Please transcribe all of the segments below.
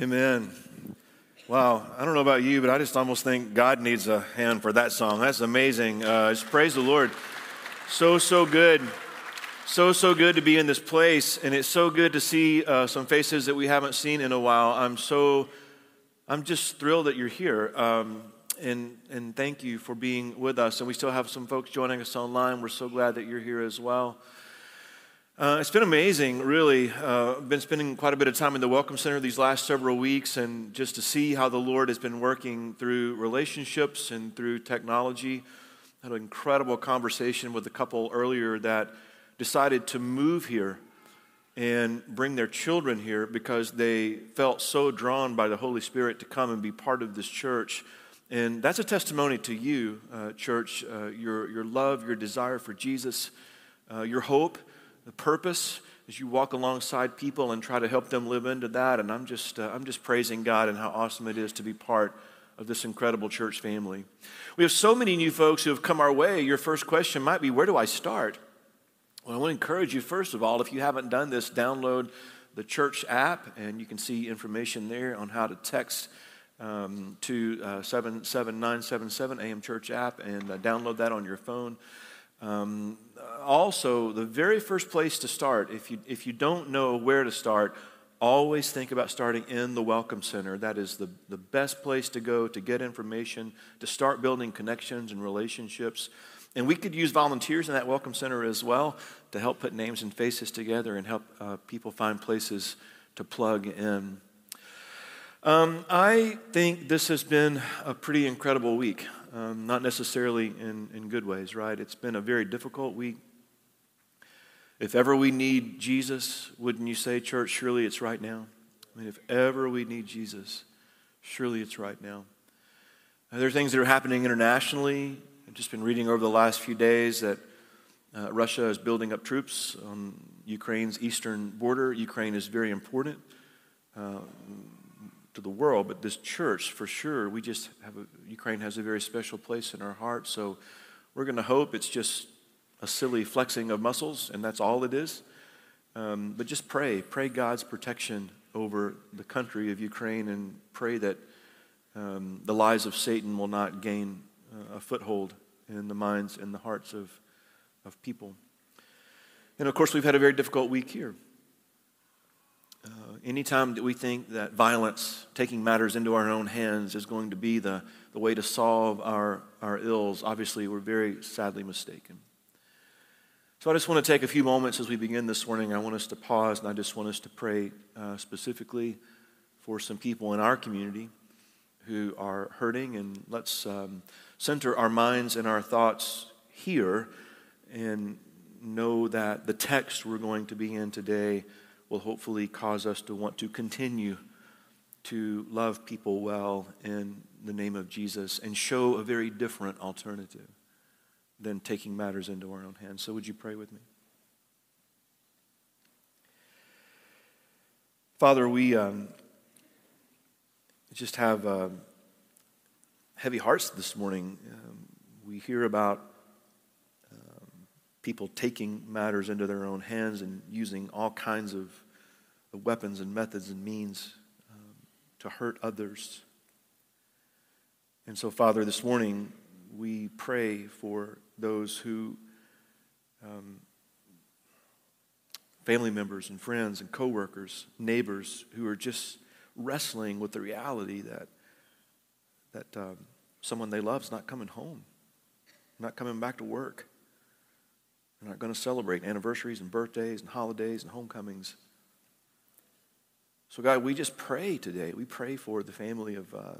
Amen. Wow, I don't know about you, but I just almost think God needs a hand for that song. That's amazing. Uh, just praise the Lord. So, so good. So, so good to be in this place, and it's so good to see uh, some faces that we haven't seen in a while. I'm so, I'm just thrilled that you're here, um, and and thank you for being with us. And we still have some folks joining us online. We're so glad that you're here as well. Uh, it's been amazing, really. Uh, I've been spending quite a bit of time in the Welcome Center these last several weeks, and just to see how the Lord has been working through relationships and through technology. I had an incredible conversation with a couple earlier that decided to move here and bring their children here because they felt so drawn by the Holy Spirit to come and be part of this church. And that's a testimony to you, uh, church, uh, your, your love, your desire for Jesus, uh, your hope the purpose as you walk alongside people and try to help them live into that. And I'm just, uh, I'm just praising God and how awesome it is to be part of this incredible church family. We have so many new folks who have come our way. Your first question might be, where do I start? Well, I want to encourage you, first of all, if you haven't done this, download the church app, and you can see information there on how to text um, to uh, 77977 AM Church app and uh, download that on your phone. Um, also, the very first place to start, if you, if you don't know where to start, always think about starting in the Welcome Center. That is the, the best place to go to get information, to start building connections and relationships. And we could use volunteers in that Welcome Center as well to help put names and faces together and help uh, people find places to plug in. Um, I think this has been a pretty incredible week um, not necessarily in, in good ways, right? It's been a very difficult week. If ever we need Jesus, wouldn't you say, church, surely it's right now? I mean, if ever we need Jesus, surely it's right now. there are things that are happening internationally. I've just been reading over the last few days that uh, Russia is building up troops on Ukraine's eastern border. Ukraine is very important. Uh, to the world, but this church, for sure, we just have a, Ukraine has a very special place in our heart. So we're going to hope it's just a silly flexing of muscles, and that's all it is. Um, but just pray, pray God's protection over the country of Ukraine, and pray that um, the lies of Satan will not gain uh, a foothold in the minds and the hearts of, of people. And of course, we've had a very difficult week here. Uh, anytime that we think that violence, taking matters into our own hands, is going to be the, the way to solve our, our ills, obviously we're very sadly mistaken. So I just want to take a few moments as we begin this morning. I want us to pause and I just want us to pray uh, specifically for some people in our community who are hurting. And let's um, center our minds and our thoughts here and know that the text we're going to be in today will hopefully cause us to want to continue to love people well in the name of Jesus and show a very different alternative than taking matters into our own hands. So, would you pray with me? Father, we um, just have uh, heavy hearts this morning. Um, we hear about um, people taking matters into their own hands and using all kinds of the weapons and methods and means um, to hurt others. And so, Father, this morning we pray for those who, um, family members and friends and coworkers, neighbors, who are just wrestling with the reality that that um, someone they love is not coming home, not coming back to work. They're not going to celebrate anniversaries and birthdays and holidays and homecomings. So, God, we just pray today. We pray for the family of uh,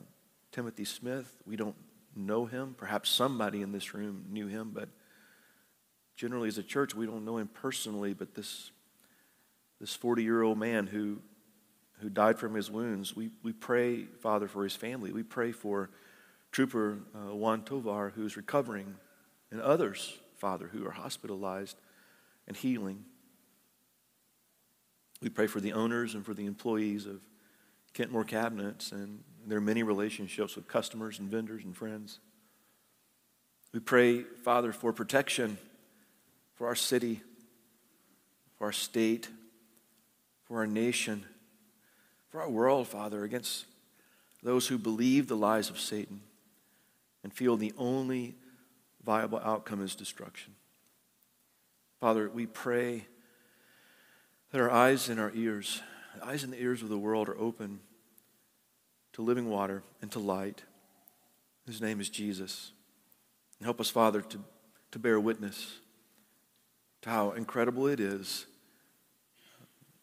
Timothy Smith. We don't know him. Perhaps somebody in this room knew him, but generally as a church, we don't know him personally. But this, this 40 year old man who, who died from his wounds, we, we pray, Father, for his family. We pray for Trooper uh, Juan Tovar, who's recovering, and others, Father, who are hospitalized and healing. We pray for the owners and for the employees of Kent Moore Cabinets and their many relationships with customers and vendors and friends. We pray, Father, for protection for our city, for our state, for our nation, for our world, Father, against those who believe the lies of Satan and feel the only viable outcome is destruction. Father, we pray that our eyes and our ears, the eyes and the ears of the world are open to living water and to light. His name is Jesus. And help us, Father, to, to bear witness to how incredible it is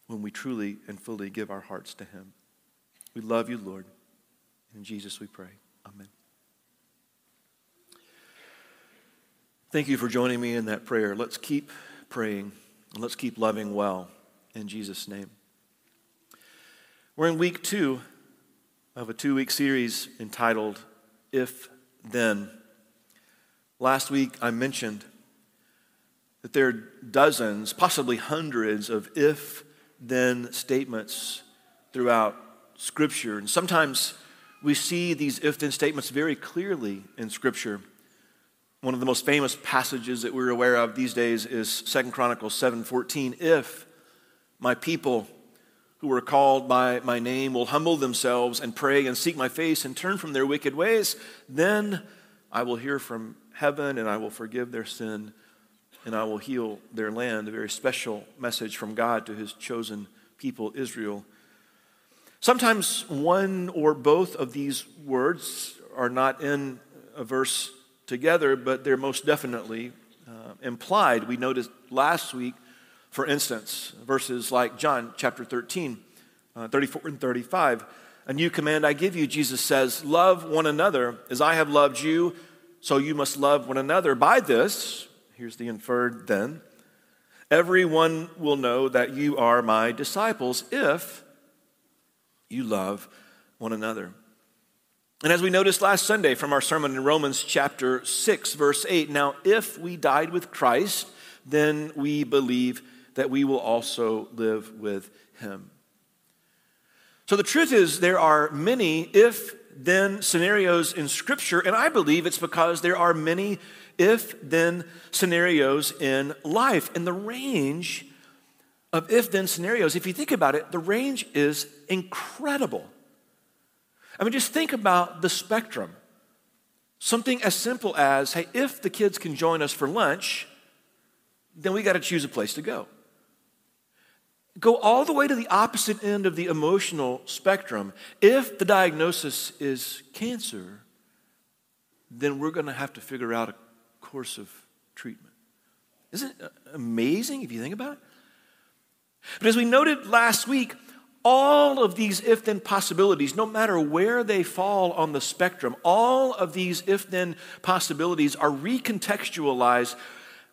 when we truly and fully give our hearts to Him. We love you, Lord. In Jesus we pray. Amen. Thank you for joining me in that prayer. Let's keep praying and let's keep loving well in Jesus' name. We're in week two of a two week series entitled If Then. Last week, I mentioned that there are dozens, possibly hundreds, of if then statements throughout Scripture. And sometimes we see these if then statements very clearly in Scripture. One of the most famous passages that we're aware of these days is Second Chronicles 7:14. If my people who are called by my name will humble themselves and pray and seek my face and turn from their wicked ways, then I will hear from heaven and I will forgive their sin and I will heal their land. A very special message from God to his chosen people, Israel. Sometimes one or both of these words are not in a verse together, but they're most definitely uh, implied. We noticed last week, for instance, verses like John chapter 13, uh, 34 and 35. A new command I give you, Jesus says, love one another as I have loved you so you must love one another. By this, here's the inferred then, everyone will know that you are my disciples if you love one another. And as we noticed last Sunday from our sermon in Romans chapter 6, verse 8, now if we died with Christ, then we believe that we will also live with him. So the truth is, there are many if then scenarios in Scripture, and I believe it's because there are many if then scenarios in life. And the range of if then scenarios, if you think about it, the range is incredible. I mean, just think about the spectrum. Something as simple as hey, if the kids can join us for lunch, then we got to choose a place to go go all the way to the opposite end of the emotional spectrum. If the diagnosis is cancer, then we're going to have to figure out a course of treatment. Isn't it uh, amazing if you think about it? But as we noted last week, all of these if then possibilities, no matter where they fall on the spectrum, all of these if then possibilities are recontextualized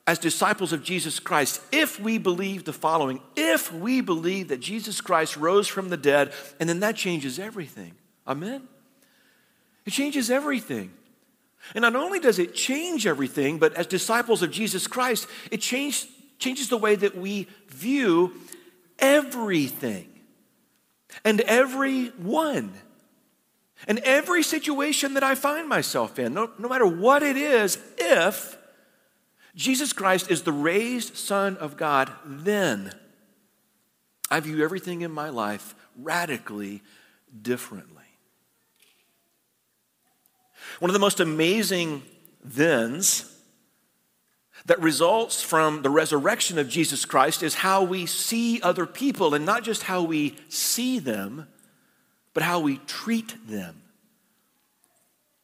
as disciples of Jesus Christ, if we believe the following, if we believe that Jesus Christ rose from the dead, and then that changes everything. Amen? It changes everything. And not only does it change everything, but as disciples of Jesus Christ, it change, changes the way that we view everything and everyone. And every situation that I find myself in, no, no matter what it is, if Jesus Christ is the raised Son of God, then I view everything in my life radically differently. One of the most amazing thens that results from the resurrection of Jesus Christ is how we see other people, and not just how we see them, but how we treat them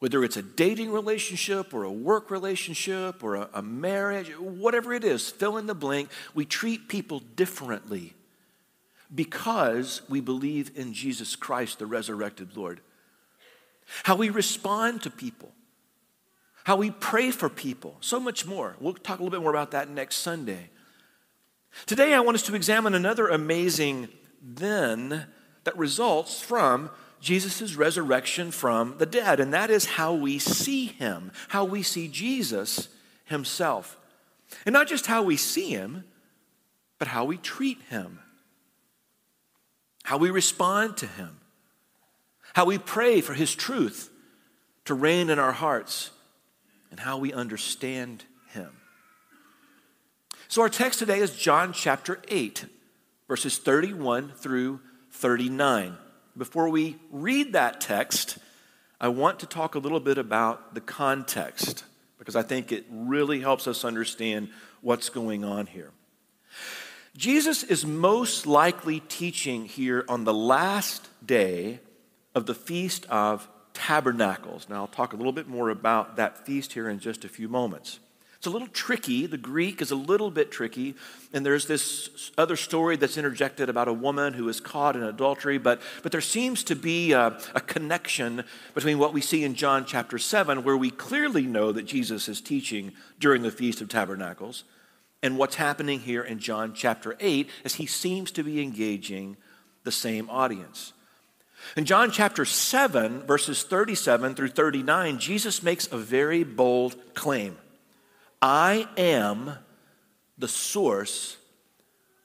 whether it's a dating relationship or a work relationship or a, a, marriage, whatever it is, fill in the blank, we treat people differently because we believe in Jesus Christ, the resurrected Lord. How we respond to people, how we pray for people, so much more. We'll talk a little bit more about that next Sunday. Today, I want us to examine another amazing then that results from Jesus' resurrection from the dead. And that is how we see him, how we see Jesus himself. And not just how we see him, but how we treat him, how we respond to him, how we pray for his truth to reign in our hearts, and how we understand him. So, our text today is John chapter 8, verses 31 through 39. Before we read that text, I want to talk a little bit about the context because I think it really helps us understand what's going on here. Jesus is most likely teaching here on the last day of the Feast of Tabernacles. Now, I'll talk a little bit more about that feast here in just a few moments. It's a little tricky. The Greek is a little bit tricky. And there's this other story that's interjected about a woman who is caught in adultery. But, but there seems to be a, a connection between what we see in John chapter 7, where we clearly know that Jesus is teaching during the Feast of Tabernacles, and what's happening here in John chapter 8, as he seems to be engaging the same audience. In John chapter 7, verses 37 through 39, Jesus makes a very bold claim. I am the source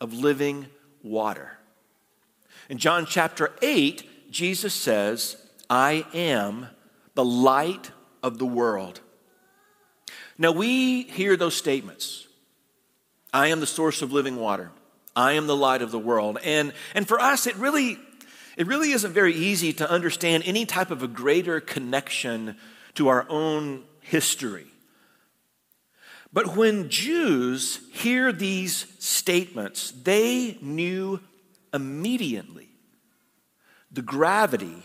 of living water. In John chapter 8, Jesus says, I am the light of the world. Now we hear those statements I am the source of living water. I am the light of the world. And, and for us, it really, it really isn't very easy to understand any type of a greater connection to our own history but when Jews hear these statements, they knew immediately the gravity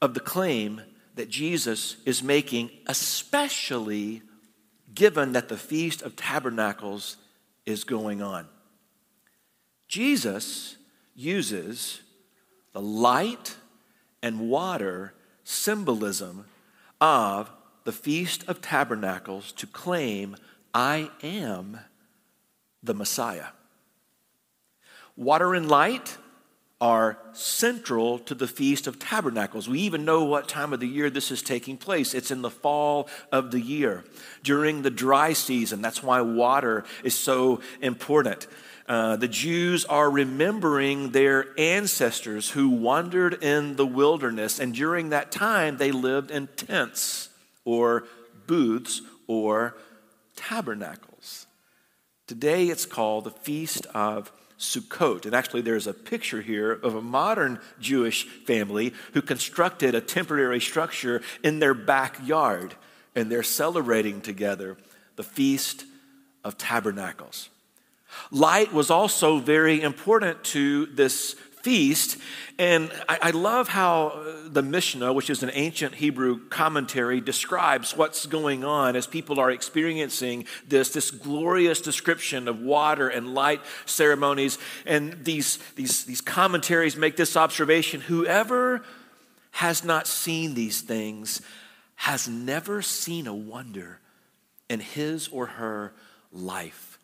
of the claim that Jesus is making, especially given that the Feast of Tabernacles is going on. Jesus uses the light and water symbolism of the Feast of Tabernacles to claim I am the Messiah. Water and light are central to the Feast of Tabernacles. We even know what time of the year this is taking place. It's in the fall of the year, during the dry season. That's why water is so important. Uh, the Jews are remembering their ancestors who wandered in the wilderness, and during that time they lived in tents or booths or tabernacles. Today it's called the Feast of Sukkot. And actually, there's a picture here of a modern Jewish family who constructed a temporary structure in their backyard, and they're celebrating together the Feast of Tabernacles. Light was also very important to this feast. And I, I, love how uh, the Mishnah, which is an ancient Hebrew commentary, describes what's going on as people are experiencing this, this glorious description of water and light ceremonies. And these, these, these commentaries make this observation whoever has not seen these things has never seen a wonder in his or her life.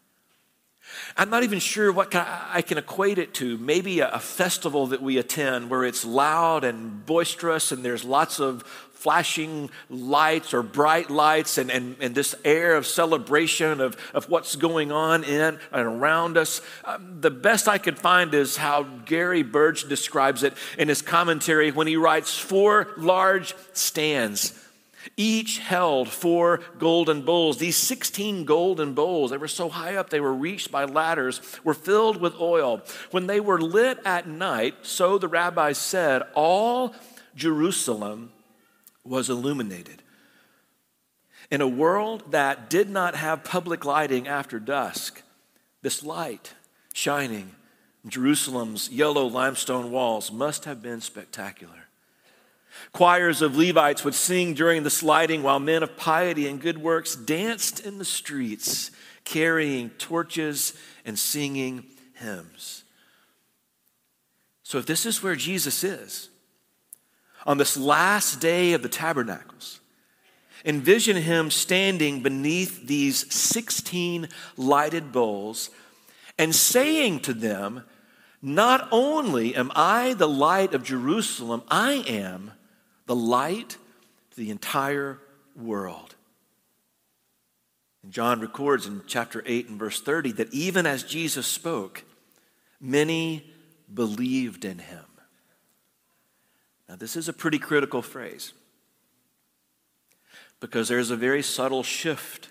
I'm not even sure what I can equate it to. Maybe a, festival that we attend where it's loud and boisterous and there's lots of flashing lights or bright lights and, and, and this air of celebration of, of what's going on in and around us. Um, the best I could find is how Gary Burge describes it in his commentary when he writes four large stands each held four golden bowls. These 16 golden bowls, they were so high up they were reached by ladders, were filled with oil. When they were lit at night, so the rabbis said, all Jerusalem was illuminated. In a world that did not have public lighting after dusk, this light shining Jerusalem's yellow limestone walls must have been spectacular. Choirs of Levites would sing during the sliding while men of piety and good works danced in the streets, carrying torches and singing hymns. So, if this is where Jesus is, on this last day of the tabernacles, envision him standing beneath these 16 lighted bowls and saying to them, Not only am I the light of Jerusalem, I am the light to the entire world. And John records in chapter 8 and verse 30 that even as Jesus spoke, many believed in him. Now, this is a pretty critical phrase because there's a very subtle shift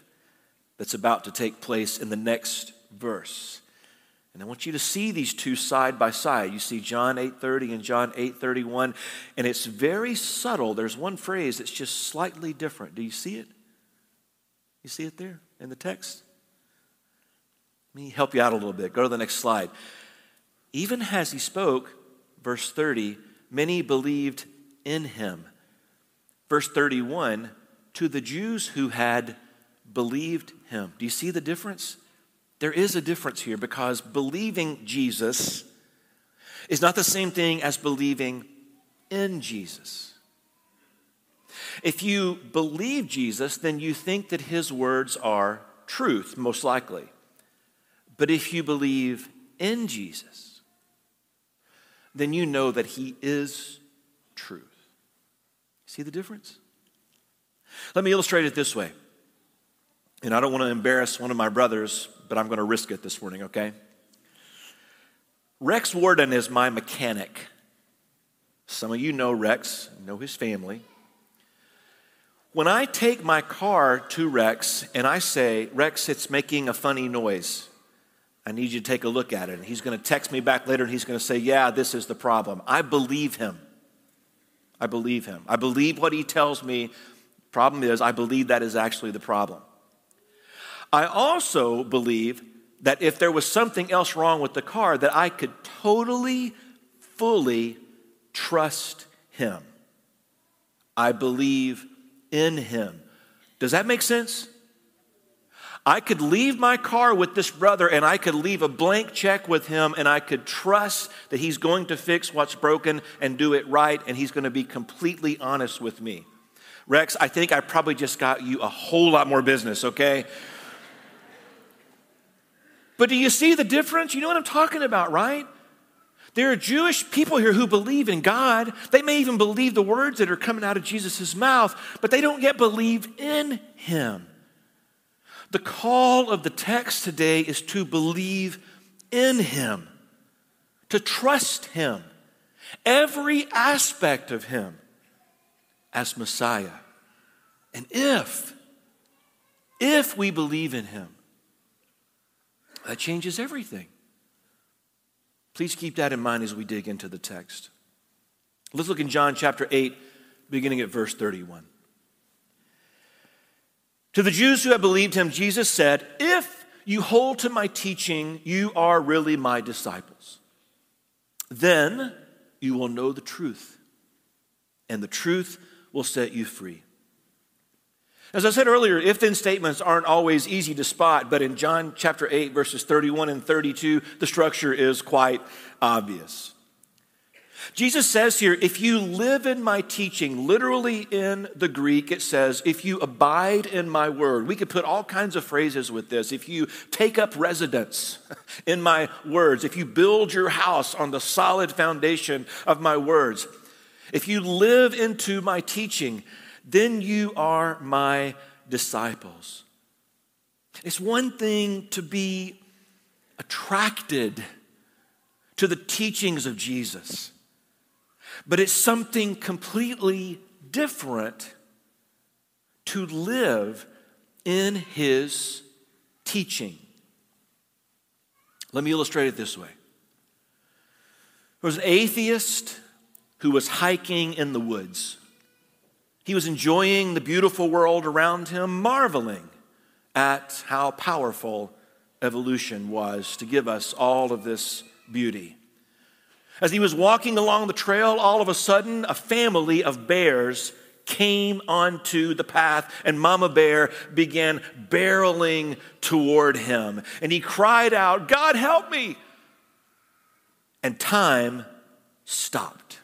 that's about to take place in the next verse. And I want you to see these two side by side. You see John 8:30 and John 8:31, and it's very subtle. There's one phrase that's just slightly different. Do you see it? You see it there in the text? Let me help you out a little bit. Go to the next slide. Even as he spoke, verse 30, many believed in him. Verse 31, to the Jews who had believed him. Do you see the difference? There is a difference here because believing Jesus is not the same thing as believing in Jesus. If you believe Jesus, then you think that his words are truth, most likely. But if you believe in Jesus, then you know that he is truth. See the difference? Let me illustrate it this way. And I don't want to embarrass one of my brothers, but I'm going to risk it this morning, okay? Rex Warden is my mechanic. Some of you know Rex, know his family. When I take my car to Rex and I say, Rex, it's making a funny noise, I need you to take a look at it. And he's going to text me back later and he's going to say, Yeah, this is the problem. I believe him. I believe him. I believe what he tells me. Problem is, I believe that is actually the problem. I also believe that if there was something else wrong with the car, that I could totally, fully trust him. I believe in him. Does that make sense? I could leave my car with this brother and I could leave a blank check with him and I could trust that he's going to fix what's broken and do it right and he's going to be completely honest with me. Rex, I think I probably just got you a whole lot more business, okay? But do you see the difference? You know what I'm talking about, right? There are Jewish people here who believe in God. They may even believe the words that are coming out of Jesus' mouth, but they don't yet believe in Him. The call of the text today is to believe in Him, to trust Him, every aspect of Him as Messiah. And if, if we believe in Him, that changes everything. Please keep that in mind as we dig into the text. Let's look in John chapter 8, beginning at verse 31. To the Jews who have believed him, Jesus said, If you hold to my teaching, you are really my disciples. Then you will know the truth, and the truth will set you free. As I said earlier, if then statements aren't always easy to spot, but in John chapter 8, verses 31 and 32, the structure is quite obvious. Jesus says here, if you live in my teaching, literally in the Greek, it says, if you abide in my word. We could put all kinds of phrases with this. If you take up residence in my words, if you build your house on the solid foundation of my words, if you live into my teaching, then you are my disciples. It's one thing to be attracted to the teachings of Jesus, but it's something completely different to live in his teaching. Let me illustrate it this way. There was an atheist who was hiking in the woods. He was enjoying the beautiful world around him, marveling at how powerful evolution was to give us all of this beauty. As he was walking along the trail, all of a sudden, a family of bears came onto the path, and Mama Bear began barreling toward him. And he cried out, God, help me! And time stopped.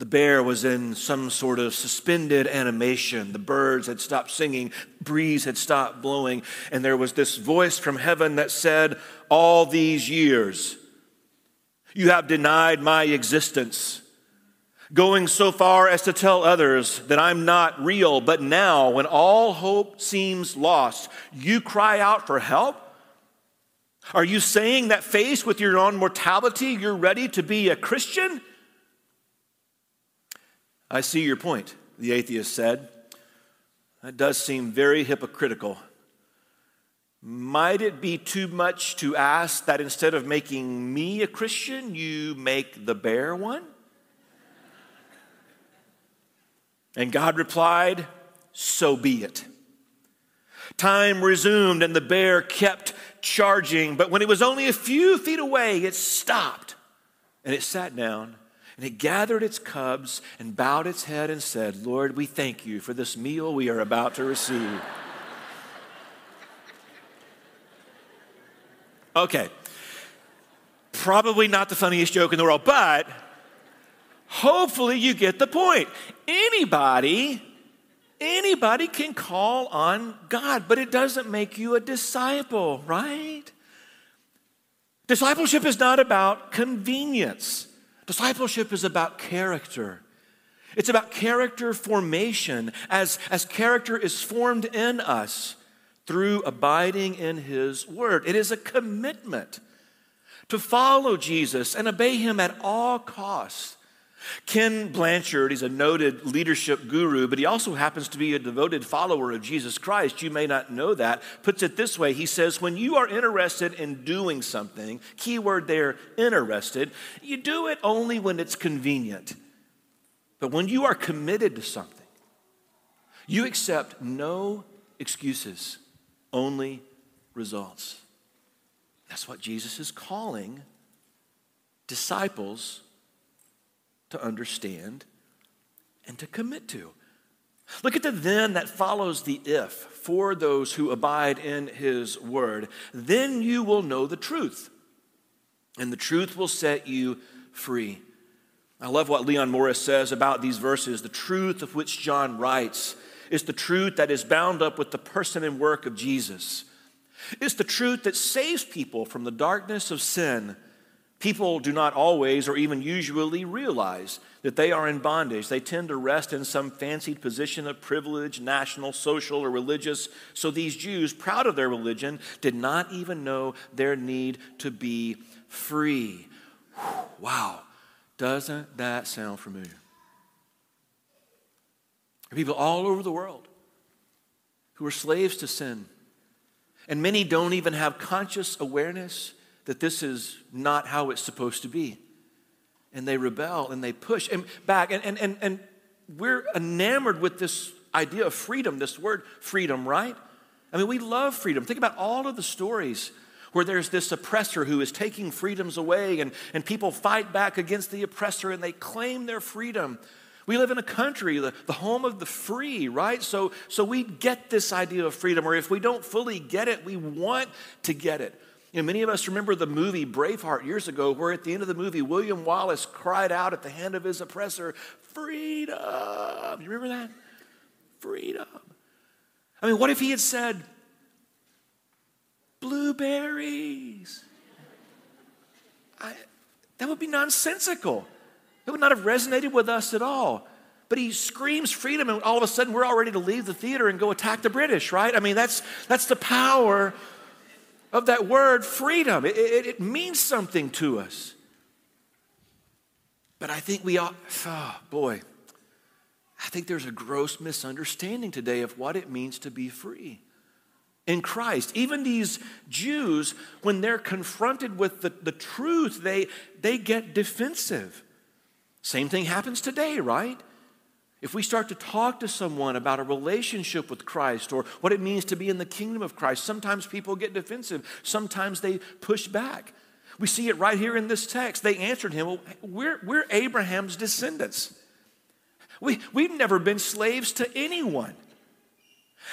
The bear was in some sort of suspended animation. The birds had stopped singing, breeze had stopped blowing, and there was this voice from heaven that said, All these years, you have denied my existence, going so far as to tell others that I'm not real. But now, when all hope seems lost, you cry out for help? Are you saying that faced with your own mortality, you're ready to be a Christian? I see your point, the atheist said. That does seem very hypocritical. Might it be too much to ask that instead of making me a Christian, you make the bear one? And God replied, So be it. Time resumed, and the bear kept charging, but when it was only a few feet away, it stopped and it sat down and it gathered its cubs and bowed its head and said, Lord, we thank you for this meal we are about to receive. Okay, probably not the funniest joke in the world, but hopefully you get the point. Anybody Anybody can call on God, but it doesn't make you a disciple, right? Discipleship is not about convenience. Discipleship is about character. It's about character formation as, as character is formed in us through abiding in His Word. It is a commitment to follow Jesus and obey Him at all costs. Ken Blanchard, he's a noted leadership guru, but he also happens to be a devoted follower of Jesus Christ. You may not know that. Puts it this way He says, When you are interested in doing something, keyword there, interested, you do it only when it's convenient. But when you are committed to something, you accept no excuses, only results. That's what Jesus is calling disciples to understand and to commit to. Look at the then that follows the if for those who abide in his word. Then you will know the truth, and the truth will set you free. I love what Leon Morris says about these verses. The truth of which John writes is the truth that is bound up with the person and work of Jesus. It's the truth that saves people from the darkness of sin People do not always or even usually realize that they are in bondage. They tend to rest in some fancied position of privilege, national, social, or religious. So these Jews, proud of their religion, did not even know their need to be free. Wow, doesn't that sound familiar? People all over the world who are slaves to sin. And many don't even have conscious awareness that this is not how it's supposed to be. And they rebel and they push and back. And, and, and, and we're enamored with this idea of freedom, this word freedom, right? I mean, we love freedom. Think about all of the stories where there's this oppressor who is taking freedoms away, and, and people fight back against the oppressor and they claim their freedom. We live in a country, the, the home of the free, right? So, so we get this idea of freedom, or if we don't fully get it, we want to get it. You know, many of us remember the movie Braveheart years ago, where at the end of the movie, William Wallace cried out at the hand of his oppressor, Freedom! You remember that? Freedom. I mean, what if he had said, Blueberries? I, that would be nonsensical. It would not have resonated with us at all. But he screams freedom, and all of a sudden we're all ready to leave the theater and go attack the British, right? I mean, that's, that's the power of that word freedom. It, it, it means something to us. But I think we ought, oh boy, I think there's a gross misunderstanding today of what it means to be free in Christ. Even these Jews, when they're confronted with the, the truth, they, they get defensive. Same thing happens today, right? If we start to talk to someone about a relationship with Christ or what it means to be in the kingdom of Christ, sometimes people get defensive, sometimes they push back. We see it right here in this text. They answered him, well, we're, we're Abraham's descendants. We, we've never been slaves to anyone.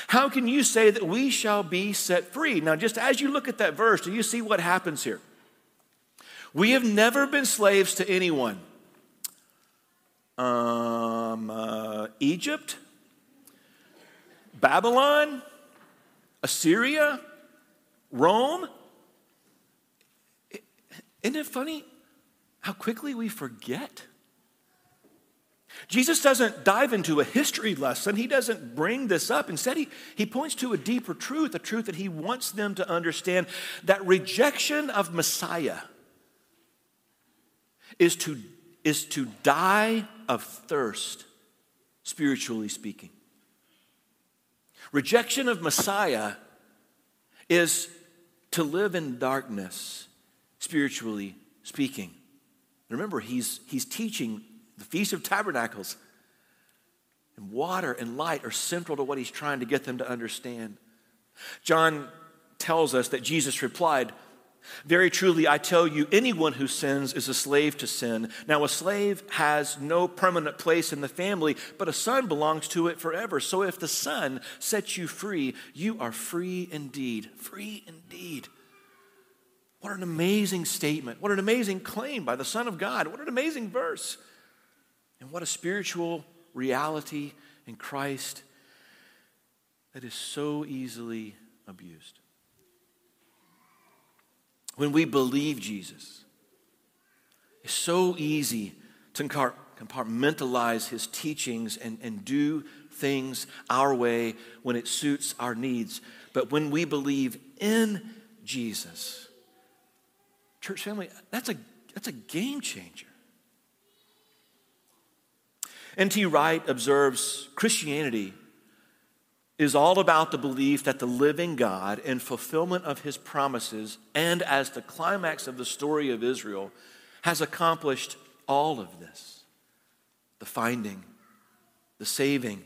How can you say that we shall be set free? Now, just as you look at that verse, do you see what happens here? We have never been slaves to anyone um, uh, Egypt, Babylon, Assyria, Rome. Isn't it funny how quickly we forget? Jesus doesn't dive into a history lesson. He doesn't bring this up. Instead, he, he points to a deeper truth, a truth that he wants them to understand that rejection of Messiah is to is to die of thirst, spiritually speaking. Rejection of Messiah is to live in darkness, spiritually speaking. Remember, he's, he's teaching the Feast of Tabernacles. And water and light are central to what he's trying to get them to understand. John tells us that Jesus replied, Very truly, I tell you, anyone who sins is a slave to sin. Now, a slave has no permanent place in the family, but a son belongs to it forever. So if the son sets you free, you are free indeed. Free indeed. What an amazing statement. What an amazing claim by the Son of God. What an amazing verse. And what a spiritual reality in Christ that is so easily abused. When we believe Jesus, it's so easy to compartmentalize his teachings and, and do things our way when it suits our needs. But when we believe in Jesus, church family, that's a, that's a game changer. N.T. Wright observes Christianity is all about the belief that the living God, in fulfillment of his promises and as the climax of the story of Israel, has accomplished all of this the finding, the saving,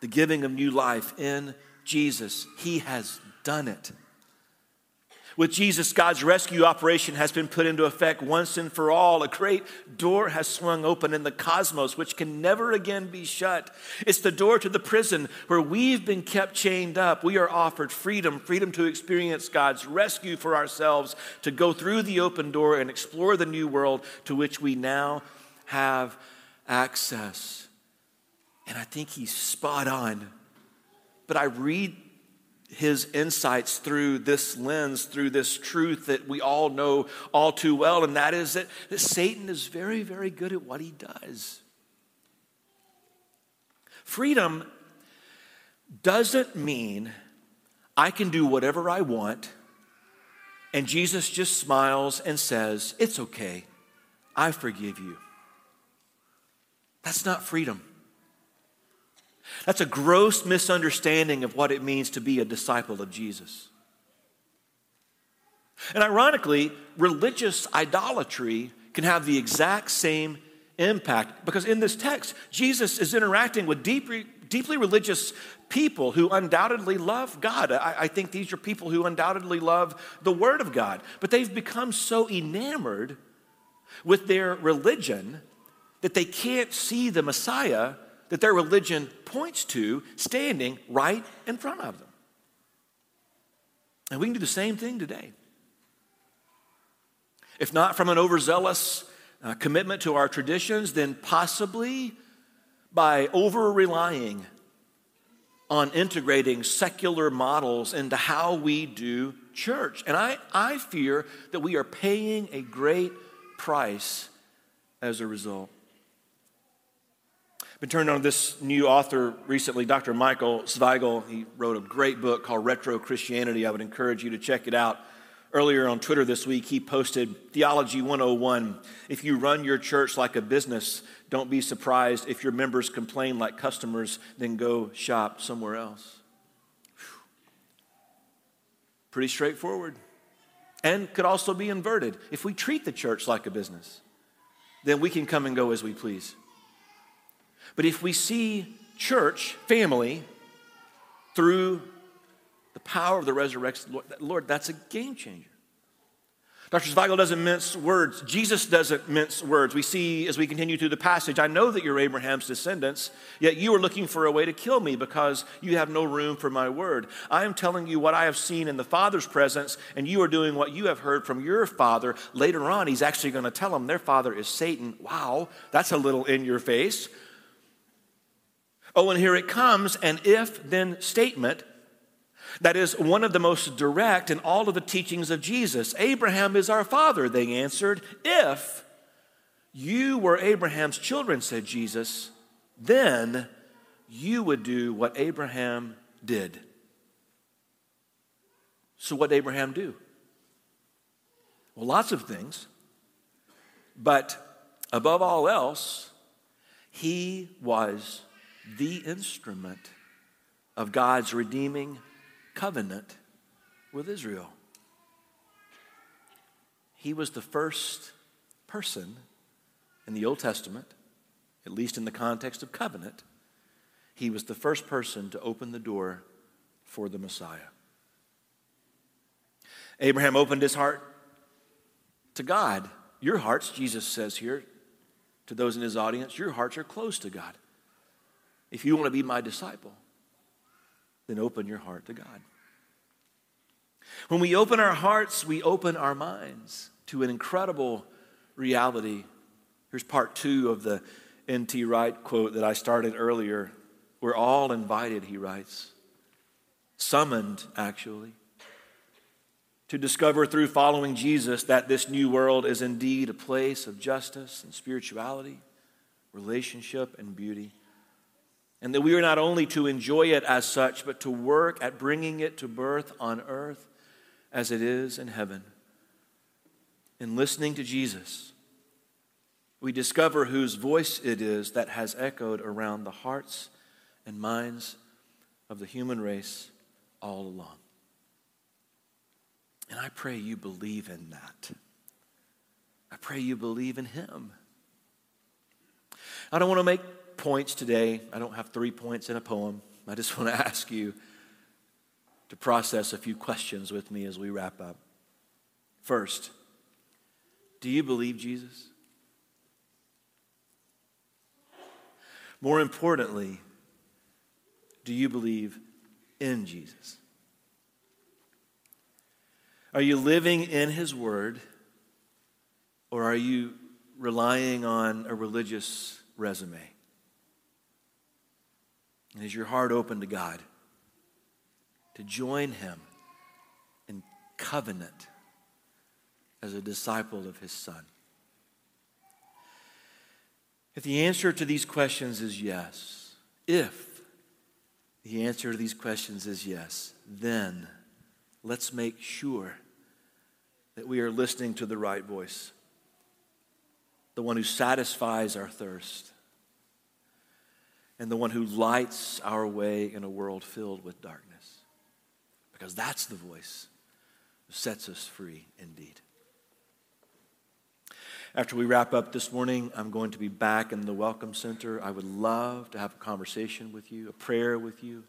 the giving of new life in Jesus. He has done it. With Jesus, God's rescue operation has been put into effect once and for all. A great door has swung open in the cosmos, which can never again be shut. It's the door to the prison where we've been kept chained up. We are offered freedom freedom to experience God's rescue for ourselves, to go through the open door and explore the new world to which we now have access. And I think he's spot on. But I read his insights through this lens, through this truth that we all know all too well, and that is that, that Satan is very, very good at what he does. Freedom doesn't mean I can do whatever I want, and Jesus just smiles and says, It's okay, I forgive you. That's not freedom. That's a gross misunderstanding of what it means to be a disciple of Jesus. And ironically, religious idolatry can have the exact same impact because in this text, Jesus is interacting with deeply, deeply religious people who undoubtedly love God. I, I think these are people who undoubtedly love the Word of God, but they've become so enamored with their religion that they can't see the Messiah that their religion points to standing right in front of them. And we can do the same thing today. If not from an overzealous uh, commitment to our traditions, then possibly by over relying on integrating secular models into how we do church. And I, I fear that we are paying a great price as a result. Been turned on this new author recently, Dr. Michael Svigel. He wrote a great book called Retro Christianity. I would encourage you to check it out. Earlier on Twitter this week, he posted Theology 101. If you run your church like a business, don't be surprised if your members complain like customers, then go shop somewhere else. Whew. Pretty straightforward. And could also be inverted. If we treat the church like a business, then we can come and go as we please. But if we see church, family, through the power of the resurrection, Lord, that's a game changer. Dr. Svigel doesn't mince words. Jesus doesn't mince words. We see as we continue through the passage, I know that you're Abraham's descendants, yet you are looking for a way to kill me because you have no room for my word. I am telling you what I have seen in the Father's presence, and you are doing what you have heard from your father. Later on, he's actually going to tell them their father is Satan. Wow, that's a little in your face. Oh, and here it comes an if then statement that is one of the most direct in all of the teachings of Jesus. Abraham is our father, they answered. If you were Abraham's children, said Jesus, then you would do what Abraham did. So, what did Abraham do? Well, lots of things. But above all else, he was the instrument of God's redeeming covenant with Israel. He was the first person in the Old Testament, at least in the context of covenant, he was the first person to open the door for the Messiah. Abraham opened his heart to God. Your hearts, Jesus says here to those in his audience, your hearts are closed to God. If you want to be my disciple, then open your heart to God. When we open our hearts, we open our minds to an incredible reality. Here's part two of the N.T. Wright quote that I started earlier. We're all invited, he writes, summoned, actually, to discover through following Jesus that this new world is indeed a place of justice and spirituality, relationship and beauty. And that we are not only to enjoy it as such, but to work at bringing it to birth on earth as it is in heaven. In listening to Jesus, we discover whose voice it is that has echoed around the hearts and minds of the human race all along. And I pray you believe in that. I pray you believe in Him. I don't want to make points today. I don't have three points in a poem. I just want to ask you to process a few questions with me as we wrap up. First, do you believe Jesus? More importantly, do you believe in Jesus? Are you living in His Word, or are you relying on a religious resume? And is your heart open to God to join Him in covenant as a disciple of His Son? If the answer to these questions is yes, if the answer to these questions is yes, then let's make sure that we are listening to the right voice, the one who satisfies our thirst, and the one who lights our way in a world filled with darkness. Because that's the voice that sets us free indeed. After we wrap up this morning, I'm going to be back in the Welcome Center. I would love to have a conversation with you, a prayer with you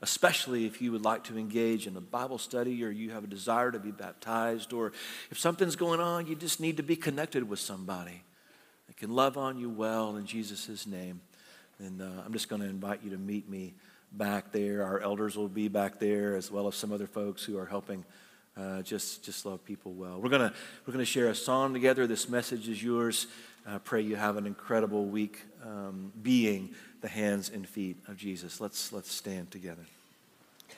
especially if you would like to engage in a Bible study or you have a desire to be baptized, or if something's going on, you just need to be connected with somebody that can love on you well in Jesus' name. And uh, I'm just going to invite you to meet me back there. Our elders will be back there, as well as some other folks who are helping. Uh, just, just love people well. We're gonna, we're gonna share a song together. This message is yours. I pray you have an incredible week um, being the hands and feet of Jesus. Let's, let's stand together.